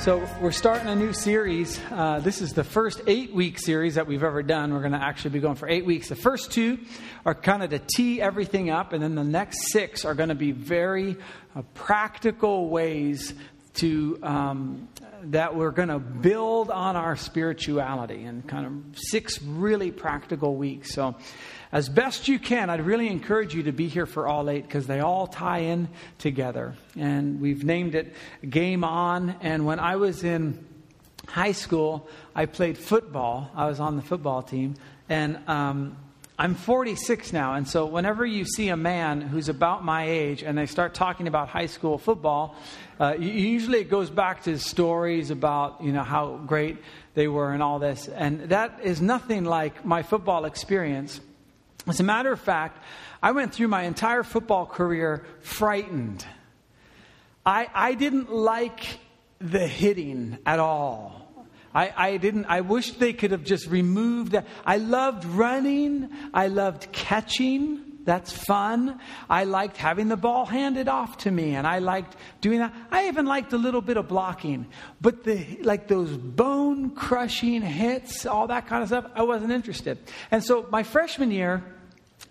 So, we're starting a new series. Uh, this is the first eight week series that we've ever done. We're going to actually be going for eight weeks. The first two are kind of to tee everything up, and then the next six are going to be very uh, practical ways to um, that we're going to build on our spirituality and kind of six really practical weeks. So, as best you can, I'd really encourage you to be here for all eight because they all tie in together. And we've named it Game On. And when I was in high school, I played football. I was on the football team. And um, I'm 46 now. And so whenever you see a man who's about my age and they start talking about high school football, uh, usually it goes back to stories about you know how great they were and all this. And that is nothing like my football experience. As a matter of fact, I went through my entire football career frightened. I, I didn't like the hitting at all. I, I didn't, I wish they could have just removed that. I loved running. I loved catching. That's fun. I liked having the ball handed off to me and I liked doing that. I even liked a little bit of blocking. But the, like those bone crushing hits, all that kind of stuff, I wasn't interested. And so my freshman year,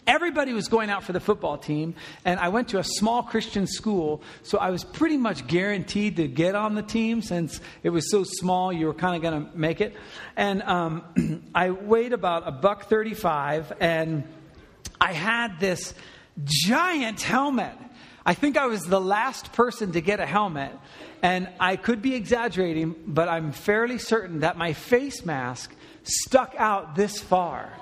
Everybody was going out for the football team, and I went to a small Christian school, so I was pretty much guaranteed to get on the team since it was so small. You were kind of going to make it, and um, I weighed about a buck thirty-five, and I had this giant helmet. I think I was the last person to get a helmet, and I could be exaggerating, but I'm fairly certain that my face mask stuck out this far.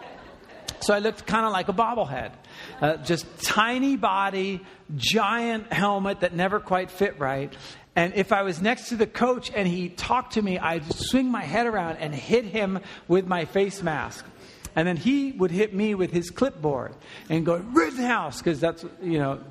So I looked kind of like a bobblehead. Uh, just tiny body, giant helmet that never quite fit right. And if I was next to the coach and he talked to me, I'd swing my head around and hit him with my face mask. And then he would hit me with his clipboard and go, Rittenhouse, because that's, you know,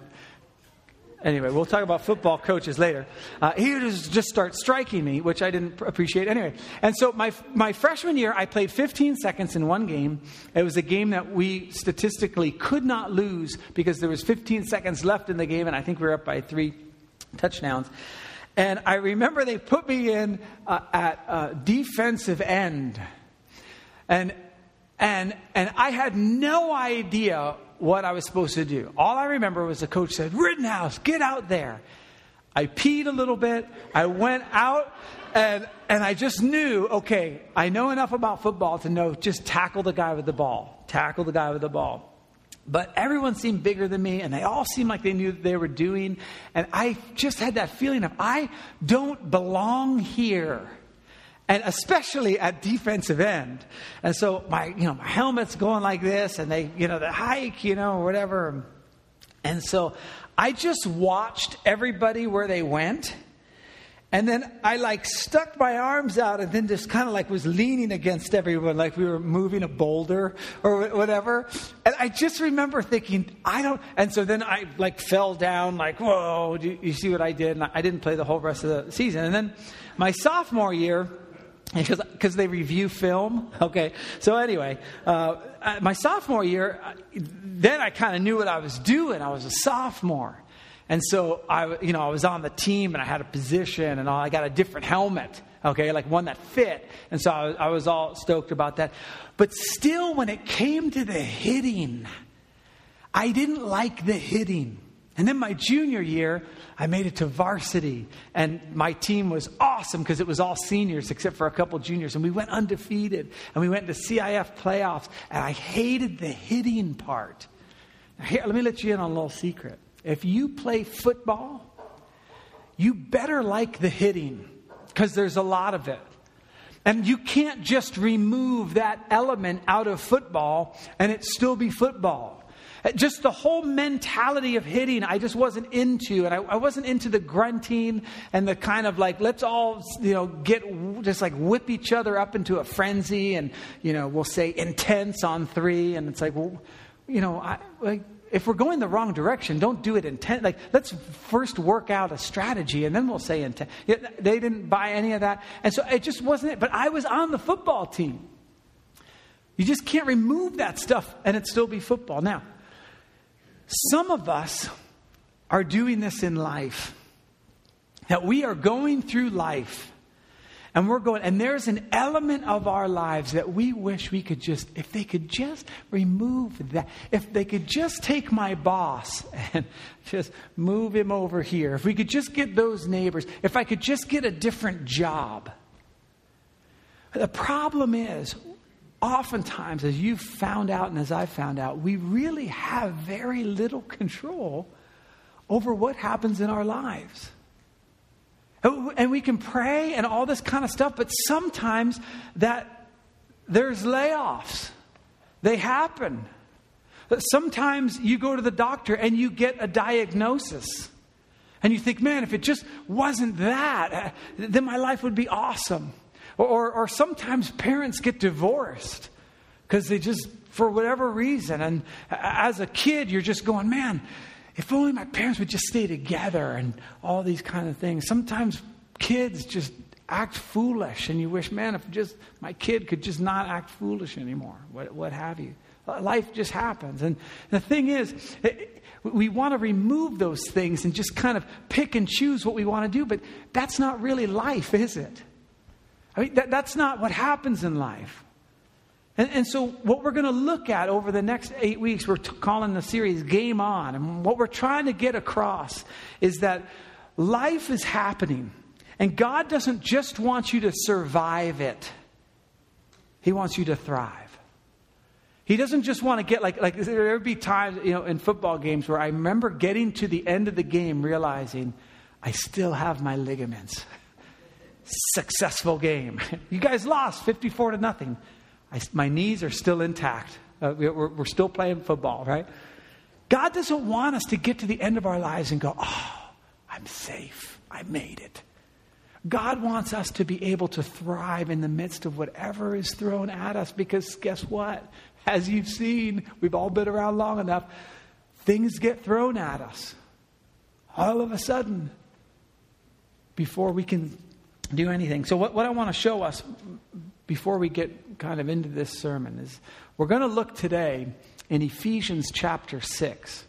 Anyway, we'll talk about football coaches later. Uh, he would just start striking me, which I didn't appreciate anyway. And so my, my freshman year, I played 15 seconds in one game. It was a game that we statistically could not lose because there was 15 seconds left in the game, and I think we were up by three touchdowns. And I remember they put me in uh, at uh, defensive end. And, and, and I had no idea what I was supposed to do. All I remember was the coach said, Rittenhouse, get out there. I peed a little bit. I went out and, and I just knew, okay, I know enough about football to know just tackle the guy with the ball. Tackle the guy with the ball. But everyone seemed bigger than me, and they all seemed like they knew what they were doing. And I just had that feeling of, I don't belong here and especially at defensive end. And so my, you know, my helmet's going like this, and they, you know, the hike, you know, whatever. And so I just watched everybody where they went. And then I like stuck my arms out and then just kind of like was leaning against everyone, like we were moving a boulder or whatever. And I just remember thinking, I don't. And so then I like fell down, like, whoa, do you see what I did? And I didn't play the whole rest of the season. And then my sophomore year, because they review film. Okay, so anyway, uh, my sophomore year, then I kind of knew what I was doing. I was a sophomore, and so I you know I was on the team and I had a position and all. I got a different helmet. Okay, like one that fit, and so I was, I was all stoked about that. But still, when it came to the hitting, I didn't like the hitting. And then my junior year, I made it to varsity, and my team was awesome because it was all seniors except for a couple juniors, and we went undefeated, and we went to CIF playoffs, and I hated the hitting part. Here, let me let you in on a little secret. If you play football, you better like the hitting because there's a lot of it. And you can't just remove that element out of football and it still be football. Just the whole mentality of hitting, I just wasn't into. And I, I, wasn't into the grunting and the kind of like, let's all, you know, get, just like whip each other up into a frenzy and, you know, we'll say intense on three. And it's like, well, you know, I, like, if we're going the wrong direction, don't do it intent. Like, let's first work out a strategy and then we'll say intent. They didn't buy any of that. And so it just wasn't it. But I was on the football team. You just can't remove that stuff and it still be football. Now, some of us are doing this in life. That we are going through life And we're going, and there's an element of our lives that we wish we could just, if they could just remove that, if they could just take my boss and just move him over here, if we could just get those neighbors, if I could just get a different job. The problem is, oftentimes, as you've found out and as I've found out, we really have very little control over what happens in our lives. And we can pray and all this kind of stuff, but sometimes that there's layoffs. They happen. Sometimes you go to the doctor and you get a diagnosis. And you think, man, if it just wasn't that, then my life would be awesome. Or, or, sometimes parents get divorced because they just, for whatever reason. And as a kid, you're just going, man, if only my parents would just stay together and all these kind of things. Sometimes kids just act foolish, and you wish, man, if just my kid could just not act foolish anymore, what, what have you. Life just happens. And the thing is, we want to remove those things and just kind of pick and choose what we want to do, but that's not really life, is it? I mean, that, that's not what happens in life. And, and, so, what we're going to look at over the next eight weeks, we're t- calling the series Game On. And what we're trying to get across is that life is happening. And God doesn't just want you to survive it, He wants you to thrive. He doesn't just want to get like like there would be times you know in football games where I remember getting to the end of the game realizing I still have my ligaments. Successful game. You guys lost 54 to nothing. I, my knees are still intact. Uh, we're, we're still playing football, right? God doesn't want us to get to the end of our lives and go, oh, I'm safe. I made it. God wants us to be able to thrive in the midst of whatever is thrown at us because guess what? As you've seen, we've all been around long enough, things get thrown at us. All of a sudden, before we can do anything. So, what, what I want to show us before we get kind of into this sermon is we're going to look today in Ephesians chapter 6.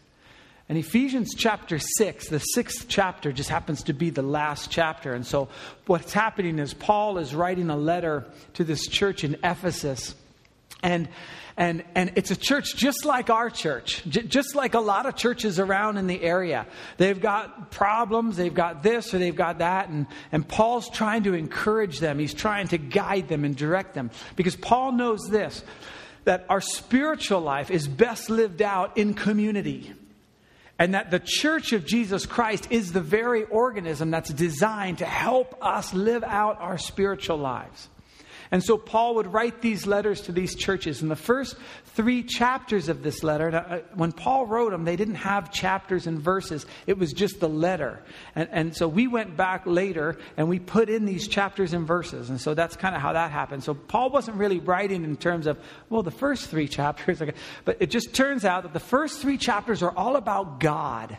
And Ephesians chapter 6, the sixth chapter, just happens to be the last chapter. And so what's happening is Paul is writing a letter to this church in Ephesus. And and, and it's a church just like our church, j- just like a lot of churches around in the area. They've got problems, they've got this or they've got that. And, and Paul's trying to encourage them, he's trying to guide them and direct them. Because Paul knows this that our spiritual life is best lived out in community. And that the church of Jesus Christ is the very organism that's designed to help us live out our spiritual lives. And so Paul would write these letters to these churches. In the first three chapters of this letter, uh, when Paul wrote them, they didn't have chapters and verses. It was just the letter. And, and so we went back later and we put in these chapters and verses. And so that's kind of how that happened. So Paul wasn't really writing in terms of, well, the first three chapters. But it just turns out that the first three chapters are all about God.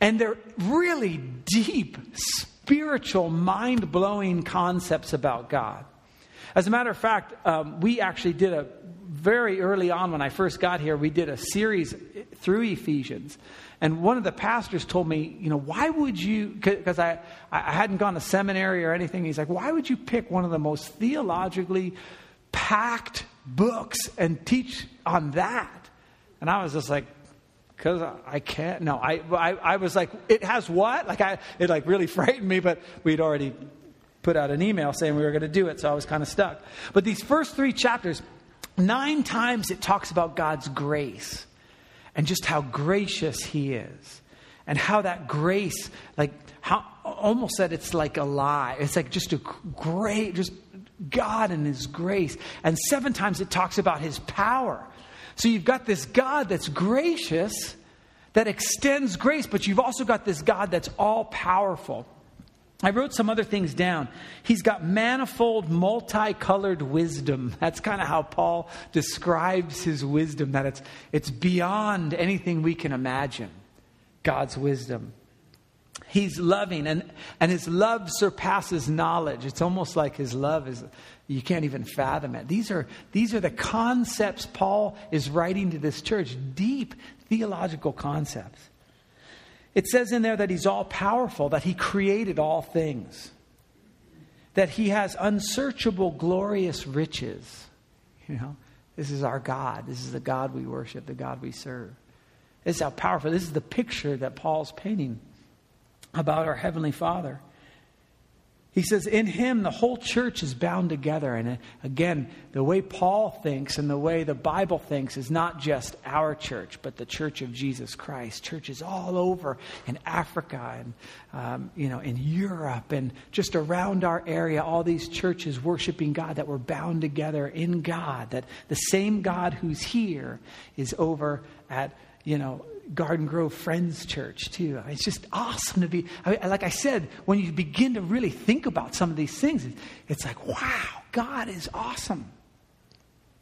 And they're really deep, spiritual, mind blowing concepts about God. As a matter of fact, um, we actually did a very early on when I first got here, we did a series through Ephesians. And one of the pastors told me, you know, why would you, because I, I hadn't gone to seminary or anything. He's like, why would you pick one of the most theologically packed books and teach on that? And I was just like, because I can't. No, I, I, I was like, it has what? Like, I, it like really frightened me, but we'd already put out an email saying we were going to do it, so I was kind of stuck. But these first three chapters, nine times it talks about God's grace and just how gracious He is. And how that grace, like, how almost that it's like a lie. It's like just a great, just God and His grace. And seven times it talks about His power. So you've got this God that's gracious, that extends grace, but you've also got this God that's all powerful. I wrote some other things down. He's got manifold, multicolored wisdom. That's kind of how Paul describes his wisdom, that it's, it's beyond anything we can imagine. God's wisdom. He's loving, and, and his love surpasses knowledge. It's almost like his love is, you can't even fathom it. These are, these are the concepts Paul is writing to this church, deep theological concepts. It says in there that he's all powerful, that he created all things. that he has unsearchable, glorious riches. You know, this is our God. This is the God we worship, the God we serve. This is how powerful. This is the picture that Paul's painting about our Heavenly Father. He says, In him, the whole church is bound together. And uh, again, the way Paul thinks and the way the Bible thinks is not just our church, but the church of Jesus Christ. Churches all over in Africa and, um, you know, in Europe and just around our area, all these churches worshiping God that were bound together in God. That the same God who's here is over at, you know, Garden Grove Friends Church, too. It's just awesome to be, I mean, like I said, when you begin to really think about some of these things, it's like, wow, God is awesome.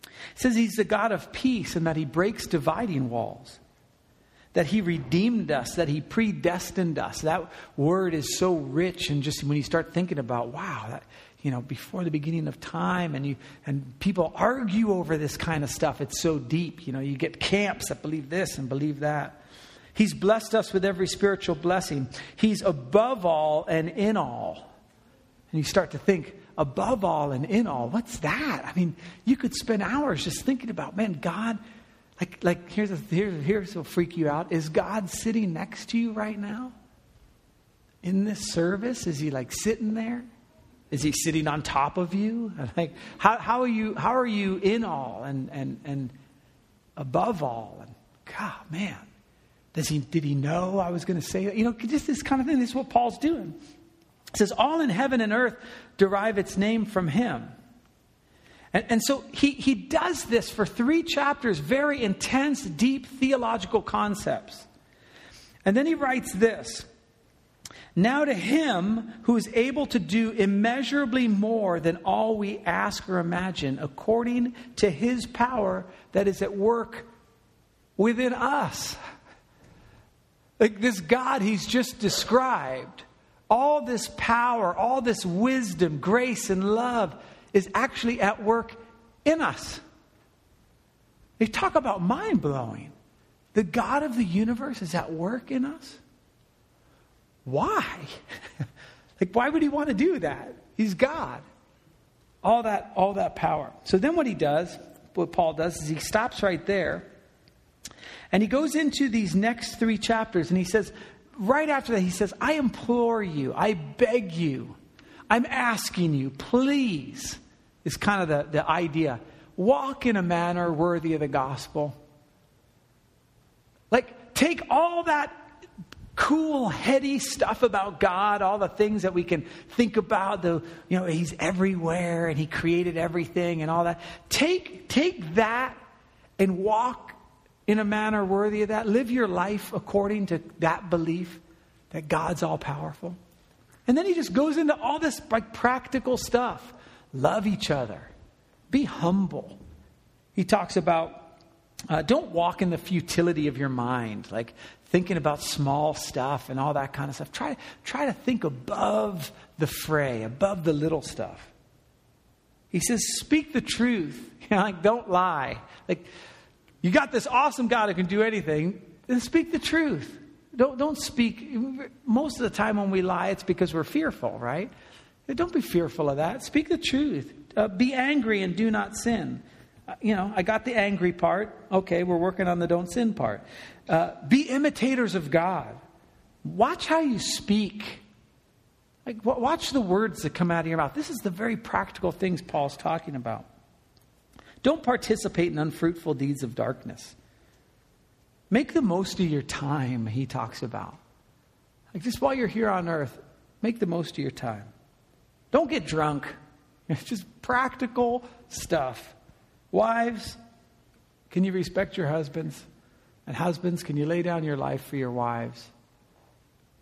It says he's the God of peace and that he breaks dividing walls, that he redeemed us, that he predestined us. That word is so rich, and just when you start thinking about, wow, that, you know, before the beginning of time, and you and people argue over this kind of stuff. It's so deep. You know, you get camps that believe this and believe that. He's blessed us with every spiritual blessing. He's above all and in all. And you start to think, above all and in all, what's that? I mean, you could spend hours just thinking about, man, God, like, like here's, a, here's, here's what'll freak you out. Is God sitting next to you right now? In this service? Is he like sitting there? Is he sitting on top of you? Like, how, how, are you, how are you in all and, and, and above all? And God, man, does he, did he know I was going to say that? You know, just this kind of thing. This is what Paul's doing. It says, All in heaven and earth derive its name from him. And, and so he, he does this for three chapters, very intense, deep theological concepts. And then he writes this now to him who is able to do immeasurably more than all we ask or imagine, according to his power that is at work within us. Like this God he's just described, all this power, all this wisdom, grace, and love is actually at work in us. They talk about mind blowing. The God of the universe is at work in us. Why? like, why would he want to do that? He's God. All that, all that power. So then what he does, what Paul does, is he stops right there and he goes into these next three chapters and he says, right after that, he says, I implore you, I beg you, I'm asking you, please, is kind of the, the idea. Walk in a manner worthy of the gospel. Like, take all that cool, heady stuff about God, all the things that we can think about, the, you know, He's everywhere and He created everything and all that. Take, take that and walk in a manner worthy of that. Live your life according to that belief that God's all powerful. And then he just goes into all this like practical stuff. Love each other. Be humble. He talks about uh, don't walk in the futility of your mind, like thinking about small stuff and all that kind of stuff. Try, try to think above the fray, above the little stuff. He says, speak the truth. You know, like, don't lie. Like, you got this awesome God who can do anything, then speak the truth. Don't, don't speak. Most of the time when we lie, it's because we're fearful, right? Don't be fearful of that. Speak the truth. Uh, be angry and do not sin. You know, I got the angry part. Okay, we're working on the don't sin part. Uh, be imitators of God. Watch how you speak. Like, watch the words that come out of your mouth. This is the very practical things Paul's talking about. Don't participate in unfruitful deeds of darkness. Make the most of your time, he talks about. Like, just while you're here on earth, make the most of your time. Don't get drunk. It's just practical stuff. Wives, can you respect your husbands? And husbands, can you lay down your life for your wives?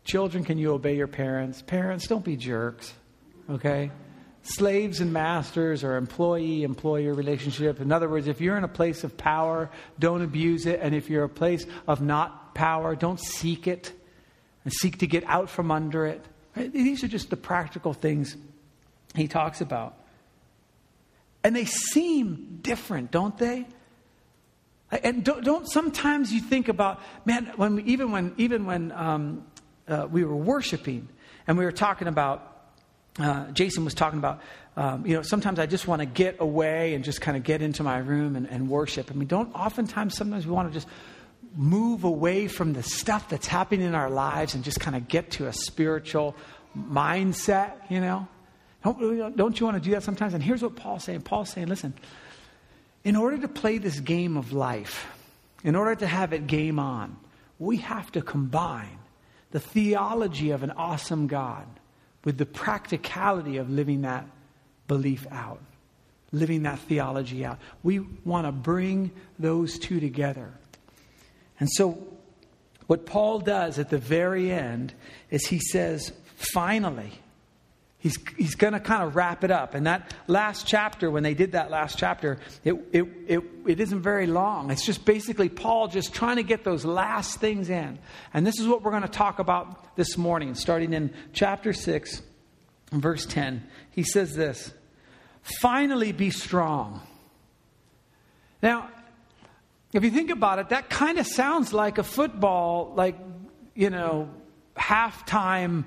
Children, can you obey your parents? Parents, don't be jerks, okay? Slaves and masters or employee employer relationship. In other words, if you're in a place of power, don't abuse it. And if you're a place of not power, don't seek it and seek to get out from under it. These are just the practical things he talks about. And they seem different, don't they? And don't, don't sometimes you think about, man, when we, even when, even when um, uh, we were worshiping and we were talking about uh, Jason was talking about, um, you know, sometimes I just want to get away and just kind of get into my room and, and worship. And we don't, oftentimes, sometimes we want to just move away from the stuff that's happening in our lives and just kind of get to a spiritual mindset, you know? Don't, don't you want to do that sometimes? And here's what Paul's saying Paul's saying, listen, in order to play this game of life, in order to have it game on, we have to combine the theology of an awesome God with the practicality of living that belief out, living that theology out. We want to bring those two together. And so, what Paul does at the very end is he says, finally, he's, he's going to kind of wrap it up. And that last chapter, when they did that last chapter, it, it, it, it isn't very long. It's just basically Paul just trying to get those last things in. And this is what we're going to talk about this morning, starting in chapter 6, verse 10. He says this Finally, be strong. Now, if you think about it, that kind of sounds like a football, like, you know, halftime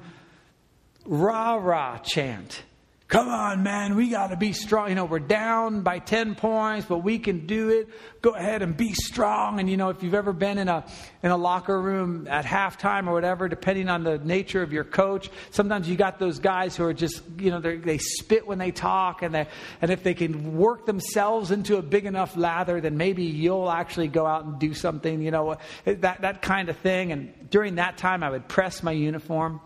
rah rah chant. Come on, man, we got to be strong. You know, we're down by 10 points, but we can do it. Go ahead and be strong. And, you know, if you've ever been in a, in a locker room at halftime or whatever, depending on the nature of your coach, sometimes you got those guys who are just, you know, they spit when they talk. And, they, and if they can work themselves into a big enough lather, then maybe you'll actually go out and do something, you know, that, that kind of thing. And during that time, I would press my uniform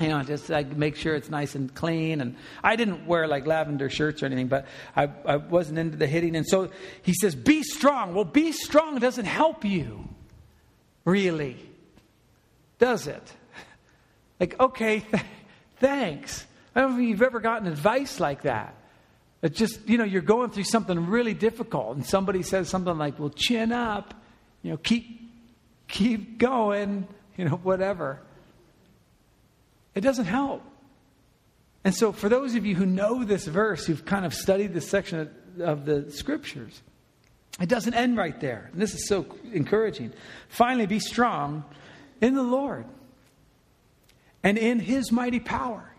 you know, just like make sure it's nice and clean. And I didn't wear like lavender shirts or anything, but I, I wasn't into the hitting. And so he says, be strong. Well, be strong doesn't help you, really, does it? Like, okay, th- thanks. I don't know if you've ever gotten advice like that. It's just, you know, you're going through something really difficult, and somebody says something like, well, chin up, you know, keep, keep going, you know, whatever. It doesn't help. And so, for those of you who know this verse, who've kind of studied this section of, of the scriptures, it doesn't end right there. And this is so encouraging. Finally, be strong in the Lord and in his mighty power.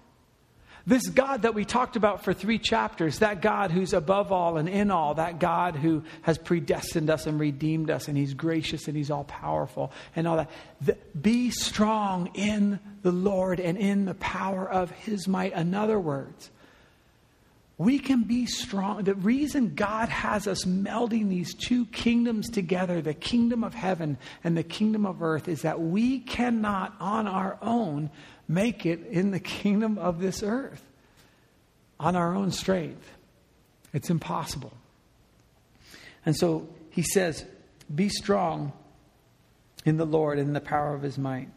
This God that we talked about for three chapters, that God who's above all and in all, that God who has predestined us and redeemed us, and He's gracious and He's all powerful and all that. The, be strong in the Lord and in the power of His might. In other words, we can be strong. The reason God has us melding these two kingdoms together, the kingdom of heaven and the kingdom of earth, is that we cannot on our own make it in the kingdom of this earth on our own strength. It's impossible. And so he says, Be strong in the Lord and in the power of his might.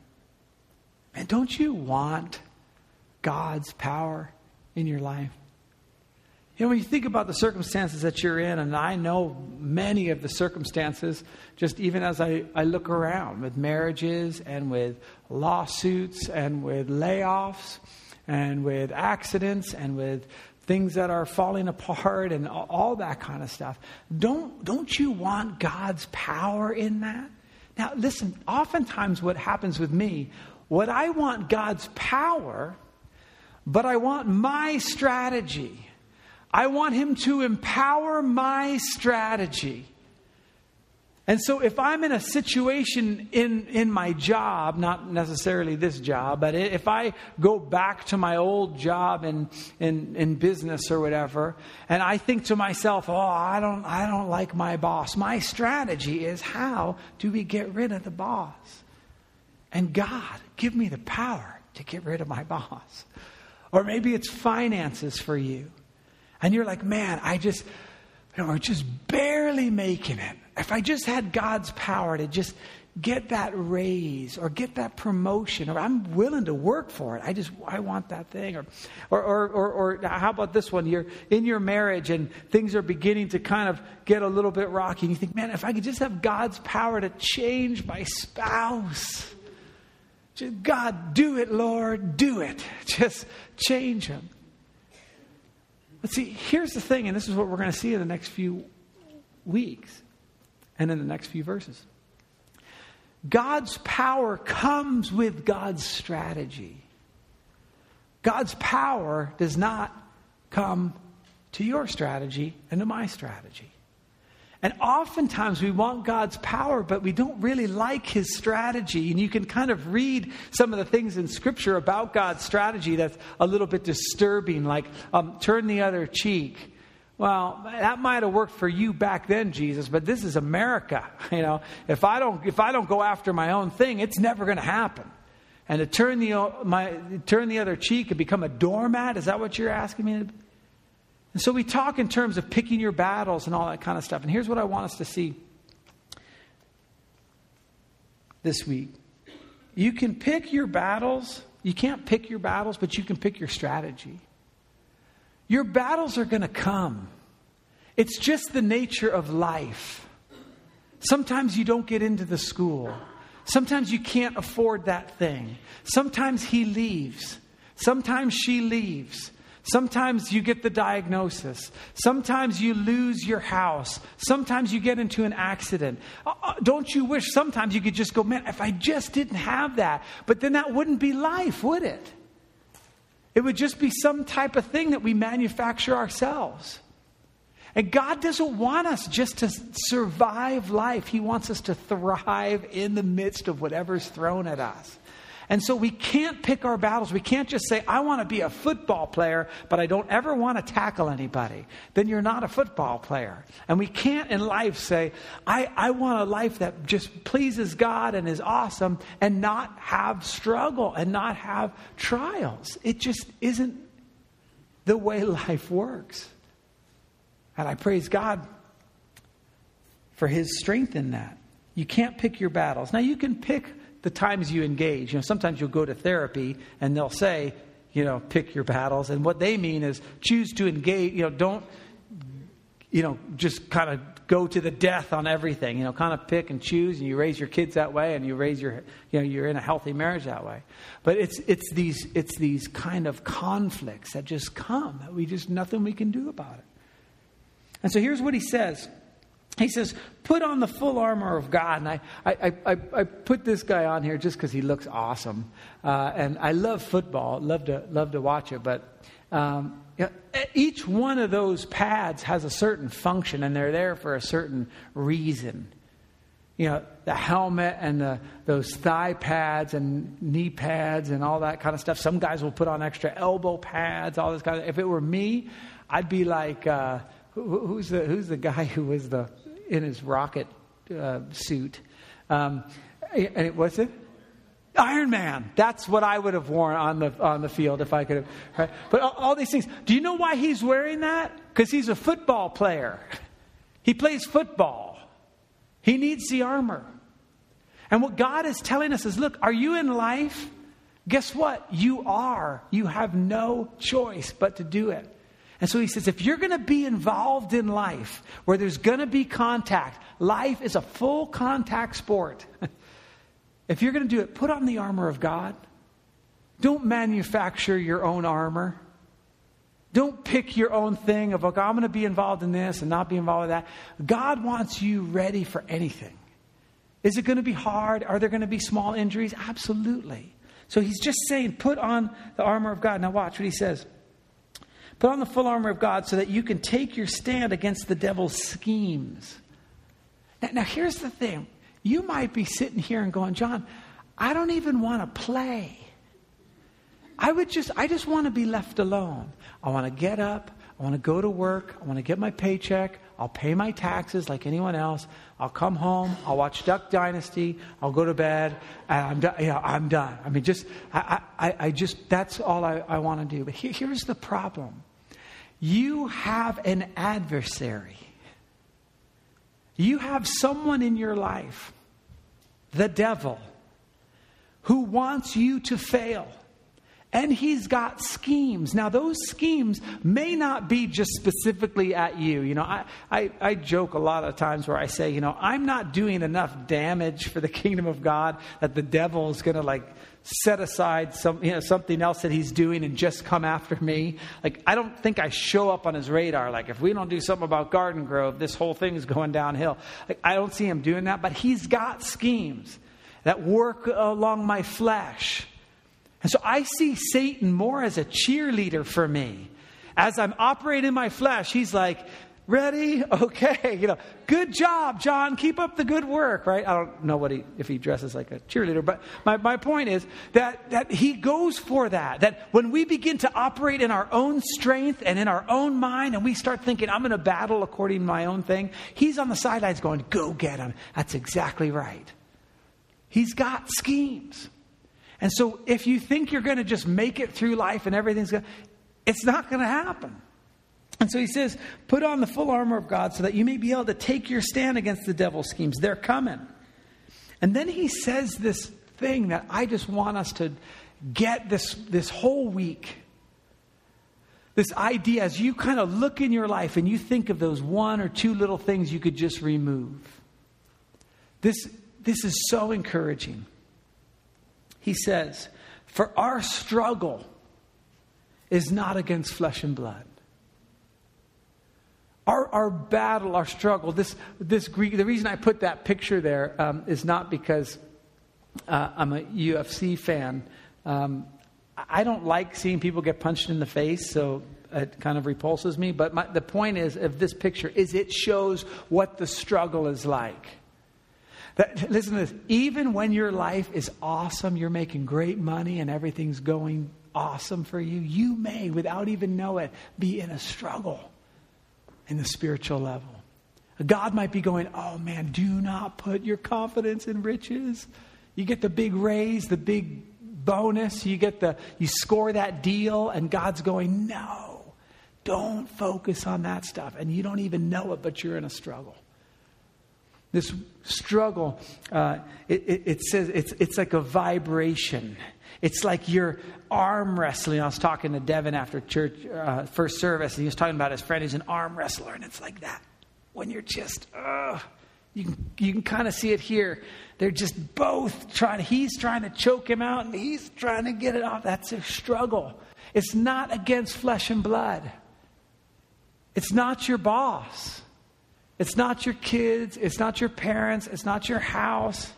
And don't you want God's power in your life? You know, when you think about the circumstances that you're in, and I know many of the circumstances, just even as I, I look around with marriages and with lawsuits and with layoffs and with accidents and with things that are falling apart and all that kind of stuff. Don't, don't you want God's power in that? Now, listen, oftentimes what happens with me, what I want God's power, but I want my strategy. I want Him to empower my strategy. And so, if I'm in a situation in, in my job, not necessarily this job, but if I go back to my old job in, in, in business or whatever, and I think to myself, oh, I don't, I don't like my boss, my strategy is how do we get rid of the boss? And God, give me the power to get rid of my boss. Or maybe it's finances for you. And you're like, man, I just, you know, we're just barely making it. If I just had God's power to just get that raise or get that promotion, or I'm willing to work for it. I just, I want that thing. Or, or, or, or, or how about this one? You're in your marriage and things are beginning to kind of get a little bit rocky. And you think, man, if I could just have God's power to change my spouse. Just, God, do it, Lord, do it. Just change him. But see, here's the thing, and this is what we're going to see in the next few weeks and in the next few verses. God's power comes with God's strategy. God's power does not come to your strategy and to my strategy. And oftentimes we want God's power, but we don't really like his strategy. And you can kind of read some of the things in Scripture about God's strategy that's a little bit disturbing, like um, turn the other cheek. Well, that might have worked for you back then, Jesus, but this is America. You know, if I don't, if I don't go after my own thing, it's never going to happen. And to turn the, my, turn the other cheek and become a doormat, is that what you're asking me? And so we talk in terms of picking your battles and all that kind of stuff. And here's what I want us to see this week. You can pick your battles. You can't pick your battles, but you can pick your strategy. Your battles are going to come. It's just the nature of life. Sometimes you don't get into the school. Sometimes you can't afford that thing. Sometimes he leaves. Sometimes she leaves. Sometimes you get the diagnosis. Sometimes you lose your house. Sometimes you get into an accident. Uh, uh, don't you wish sometimes you could just go, man, if I just didn't have that? But then that wouldn't be life, would it? It would just be some type of thing that we manufacture ourselves. And God doesn't want us just to survive life, He wants us to thrive in the midst of whatever's thrown at us. And so we can't pick our battles. We can't just say, I want to be a football player, but I don't ever want to tackle anybody. Then you're not a football player. And we can't in life say, I, I want a life that just pleases God and is awesome and not have struggle and not have trials. It just isn't the way life works. And I praise God for his strength in that. You can't pick your battles. Now, you can pick the times you engage. You know, sometimes you'll go to therapy and they'll say, you know, pick your battles. And what they mean is choose to engage, you know, don't, you know, just kind of go to the death on everything. You know, kind of pick and choose, and you raise your kids that way, and you raise your, you know, you're in a healthy marriage that way. But it's it's these it's these kind of conflicts that just come that we just nothing we can do about it. And so here's what he says he says, put on the full armor of God. And I, I, I, I put this guy on here just because he looks awesome. Uh, and I love football, love to, love to watch it. But um, you know, each one of those pads has a certain function, and they're there for a certain reason. You know, the helmet and the, those thigh pads and knee pads and all that kind of stuff. Some guys will put on extra elbow pads, all this kind of If it were me, I'd be like, uh, who, who's, the, who's the guy who was the in his rocket uh, suit. Um, and it was it? Iron Man. That's what I would have worn on the on the field if I could have. Right? But all, all these things. Do you know why he's wearing that? Because he's a football player. He plays football. He needs the armor. And what God is telling us is, look, are you in life? Guess what? You are. You have no choice but to do it. And so he says, if you're going to be involved in life where there's going to be contact, life is a full contact sport. if you're going to do it, put on the armor of God. Don't manufacture your own armor. Don't pick your own thing of, okay, I'm going to be involved in this and not be involved in that. God wants you ready for anything. Is it going to be hard? Are there going to be small injuries? Absolutely. So he's just saying, put on the armor of God. Now, watch what he says. Put on the full armor of God so that you can take your stand against the devil's schemes. Now, now, here's the thing you might be sitting here and going, John, I don't even want to play. I would just, I just want to be left alone. I want to get up. I want to go to work. I want to get my paycheck. I'll pay my taxes like anyone else. I'll come home. I'll watch Duck Dynasty. I'll go to bed. And I'm done. You know, I'm done. I mean, just, I, I, I just, that's all I, I want to do. But here, here's the problem you have an adversary. You have someone in your life, the devil, who wants you to fail. And he's got schemes. Now, those schemes may not be just specifically at you. You know, I, I, I, joke a lot of times where I say, you know, I'm not doing enough damage for the kingdom of God that the devil is going to like set aside some, you know, something else that he's doing and just come after me. Like, I don't think I show up on his radar. Like, if we don't do something about Garden Grove, this whole thing is going downhill. Like, I don't see him doing that, but he's got schemes that work along my flesh And so I see Satan more as a cheerleader for me. As I'm operating my flesh, he's like, ready? Okay you know good job john. Keep up the good work right? I don't know what he if he dresses like a cheerleader but my, my point is that that he goes for that that when we begin to operate in our own strength and in our own mind and we start thinking i'm going to battle according to my own thing he's on the sidelines going go get him. That's exactly right. He's got schemes. And so if you think you're going to just make it through life and everything's going it's not going to happen and so he says, put on the full armor of God so that you may be able to take your stand against the devil's schemes. They're coming. And then he says this thing that I just want us to get this, this whole week. This idea as you kind of look in your life and you think of those one or two little things you could just remove. This, this is so encouraging. He says, For our struggle is not against flesh and blood our, our battle, our struggle, this, this Greek, the reason I put that picture there um, is not because uh, I'm a UFC fan. Um, I don't like seeing people get punched in the face, so it kind of repulses me. But my, the point is of this picture is it shows what the struggle is like. That, listen to this. Even when your life is awesome, you're making great money and everything's going awesome for you, you may, without even know it, be in a struggle in the spiritual level. God might be going, Oh man, do not put your confidence in riches. You get the big raise, the big bonus, you get the you score that deal, and God's going, No, don't focus on that stuff. And you don't even know it, but you're in a struggle. This struggle, uh, it, it, it says it's, it's like a vibration. It's like you're arm wrestling. I was talking to Devin after church, uh, first service, and he was talking about his friend who's an arm wrestler, and it's like that. When you're just, uh, you can, you can kind of see it here. They're just both trying, he's trying to choke him out, and he's trying to get it off. That's a struggle. It's not against flesh and blood, it's not your boss. It's not your kids. It's not your parents. It's not your house.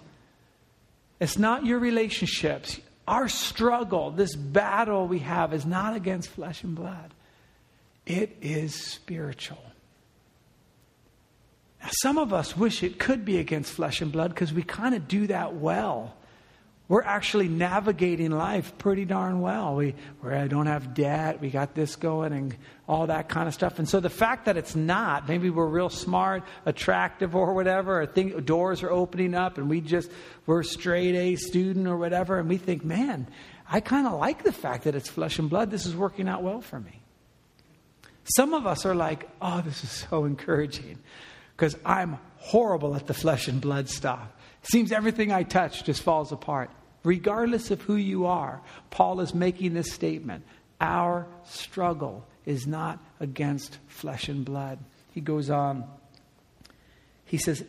It's not your relationships. Our struggle, this battle we have, is not against flesh and blood, it is spiritual. Now, some of us wish it could be against flesh and blood because we kind of do that well we're actually navigating life pretty darn well. We, we don't have debt, we got this going, and all that kind of stuff. And so the fact that it's not, maybe we're real smart, attractive, or whatever, or think doors are opening up, and we just we're straight A student or whatever, and we think, man, I kind of like the fact that it's flesh and blood. This is working out well for me. Some of us are like, oh, this is so encouraging because I'm horrible at the flesh and blood stuff. Seems everything I touch just falls apart. Regardless of who you are, Paul is making this statement Our struggle is not against flesh and blood. He goes on. He says,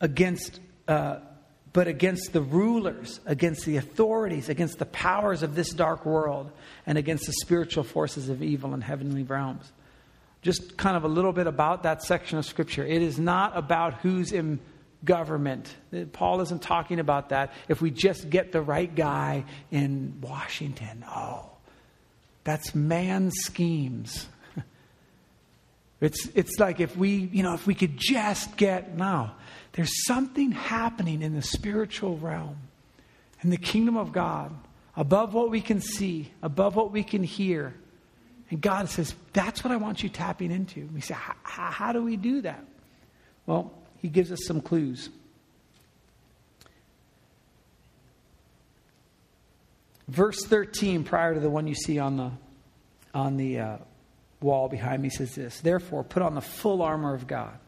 against, uh, but against the rulers, against the authorities, against the powers of this dark world, and against the spiritual forces of evil in heavenly realms. Just kind of a little bit about that section of Scripture. It is not about who's in government. Paul isn't talking about that. If we just get the right guy in Washington, oh, that's man's schemes. It's, it's like if we, you know, if we could just get, now, there's something happening in the spiritual realm, in the kingdom of God, above what we can see, above what we can hear. And God says, that's what I want you tapping into. We say, how do we do that? Well, he gives us some clues. Verse 13, prior to the one you see on the, on the uh, wall behind me, says this Therefore, put on the full armor of God,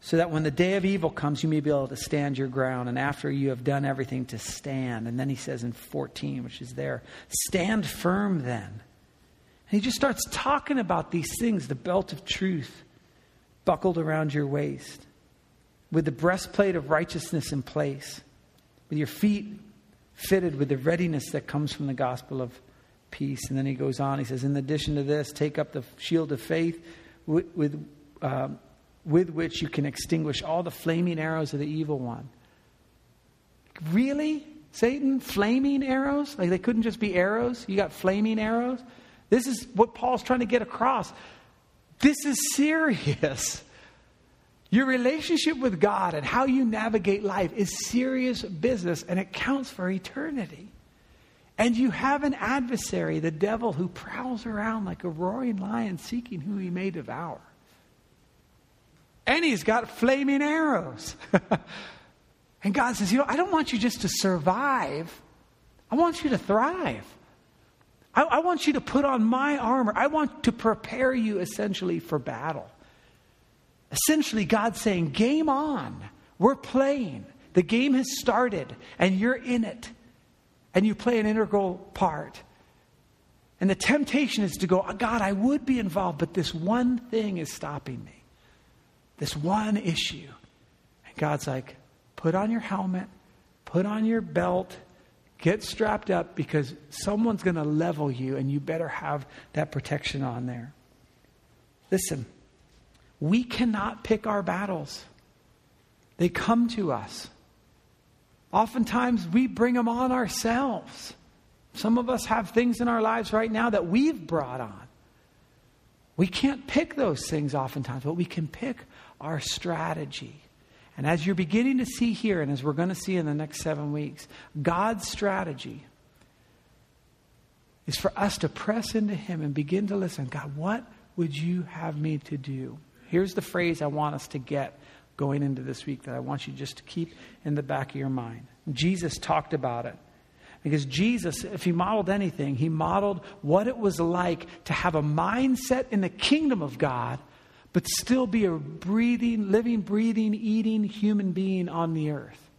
so that when the day of evil comes, you may be able to stand your ground, and after you have done everything to stand. And then he says in 14, which is there, Stand firm then. And he just starts talking about these things the belt of truth buckled around your waist with the breastplate of righteousness in place, with your feet fitted with the readiness that comes from the gospel of peace. And then he goes on, he says, In addition to this, take up the shield of faith with, with, uh, with which you can extinguish all the flaming arrows of the evil one. Really? Satan, flaming arrows? Like they couldn't just be arrows? You got flaming arrows? This is what Paul's trying to get across. This is serious. Your relationship with God and how you navigate life is serious business and it counts for eternity. And you have an adversary, the devil, who prowls around like a roaring lion seeking who he may devour. And he's got flaming arrows. and God says, You know, I don't want you just to survive, I want you to thrive. I, I want you to put on my armor. I want to prepare you essentially for battle. Essentially, God's saying, Game on. We're playing. The game has started, and you're in it. And you play an integral part. And the temptation is to go, uh, God, I would be involved, but this one thing is stopping me. This one issue. And God's like, put on your helmet, put on your belt, get strapped up because someone's going to level you, and you better have that protection on there. Listen. We cannot pick our battles, they come to us. Oftentimes, we bring them on ourselves. Some of us have things in our lives right now that we've brought on. We can't pick those things oftentimes, but we can pick our strategy. And as you're beginning to see here, and as we're going to see in the next seven weeks, God's strategy is for us to press into Him and begin to listen God, what would you have me to do? Here's the phrase I want us to get going into this week that I want you just to keep in the back of your mind. Jesus talked about it. Because Jesus, if he modeled anything, he modeled what it was like to have a mindset in the kingdom of God, but still be a breathing, living, breathing, eating human being on the earth.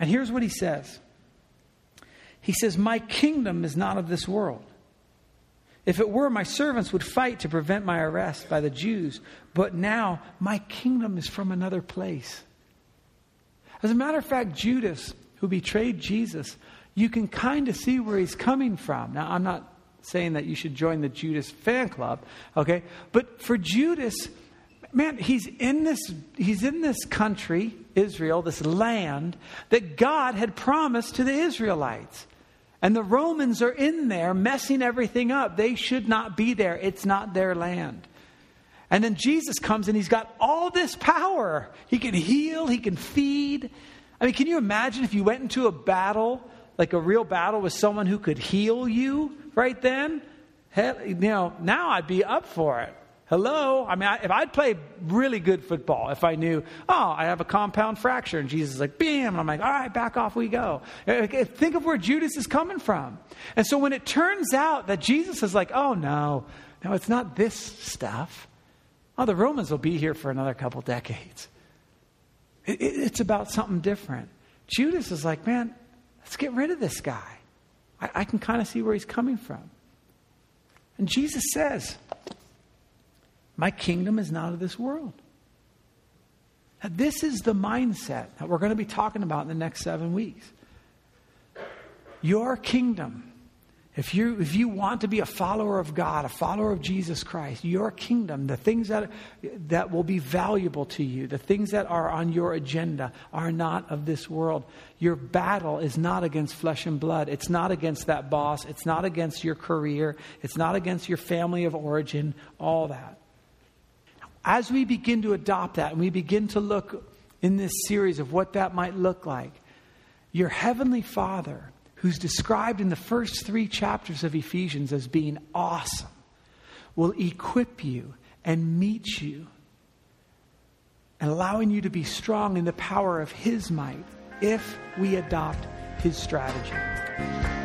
And here's what he says He says, My kingdom is not of this world. If it were, my servants would fight to prevent my arrest by the Jews, but now my kingdom is from another place. As a matter of fact, Judas, who betrayed Jesus, you can kind of see where he's coming from. Now, I'm not saying that you should join the Judas fan club, okay? But for Judas, man, he's in this he's in this country, Israel, this land that God had promised to the Israelites. And the Romans are in there messing everything up. They should not be there. It's not their land. And then Jesus comes and he's got all this power. He can heal, he can feed. I mean, can you imagine if you went into a battle, like a real battle with someone who could heal you right then? Hell, you know, now I'd be up for it. Hello? I mean, I, if I'd play really good football, if I knew, oh, I have a compound fracture, and Jesus is like, bam, and I'm like, all right, back off we go. Uh, uh, think of where Judas is coming from. And so when it turns out that Jesus is like, oh, no, no, it's not this stuff. Oh, the Romans will be here for another couple decades. It, it, it's about something different. Judas is like, man, let's get rid of this guy. I, I can kind of see where he's coming from. And Jesus says, my kingdom is not of this world. Now, this is the mindset that we're going to be talking about in the next seven weeks. Your kingdom, if you, if you want to be a follower of God, a follower of Jesus Christ, your kingdom, the things that, that will be valuable to you, the things that are on your agenda, are not of this world. Your battle is not against flesh and blood. It's not against that boss. It's not against your career. It's not against your family of origin, all that as we begin to adopt that and we begin to look in this series of what that might look like, your heavenly Father, who's described in the first three chapters of Ephesians as being awesome, will equip you and meet you and allowing you to be strong in the power of His might if we adopt His strategy.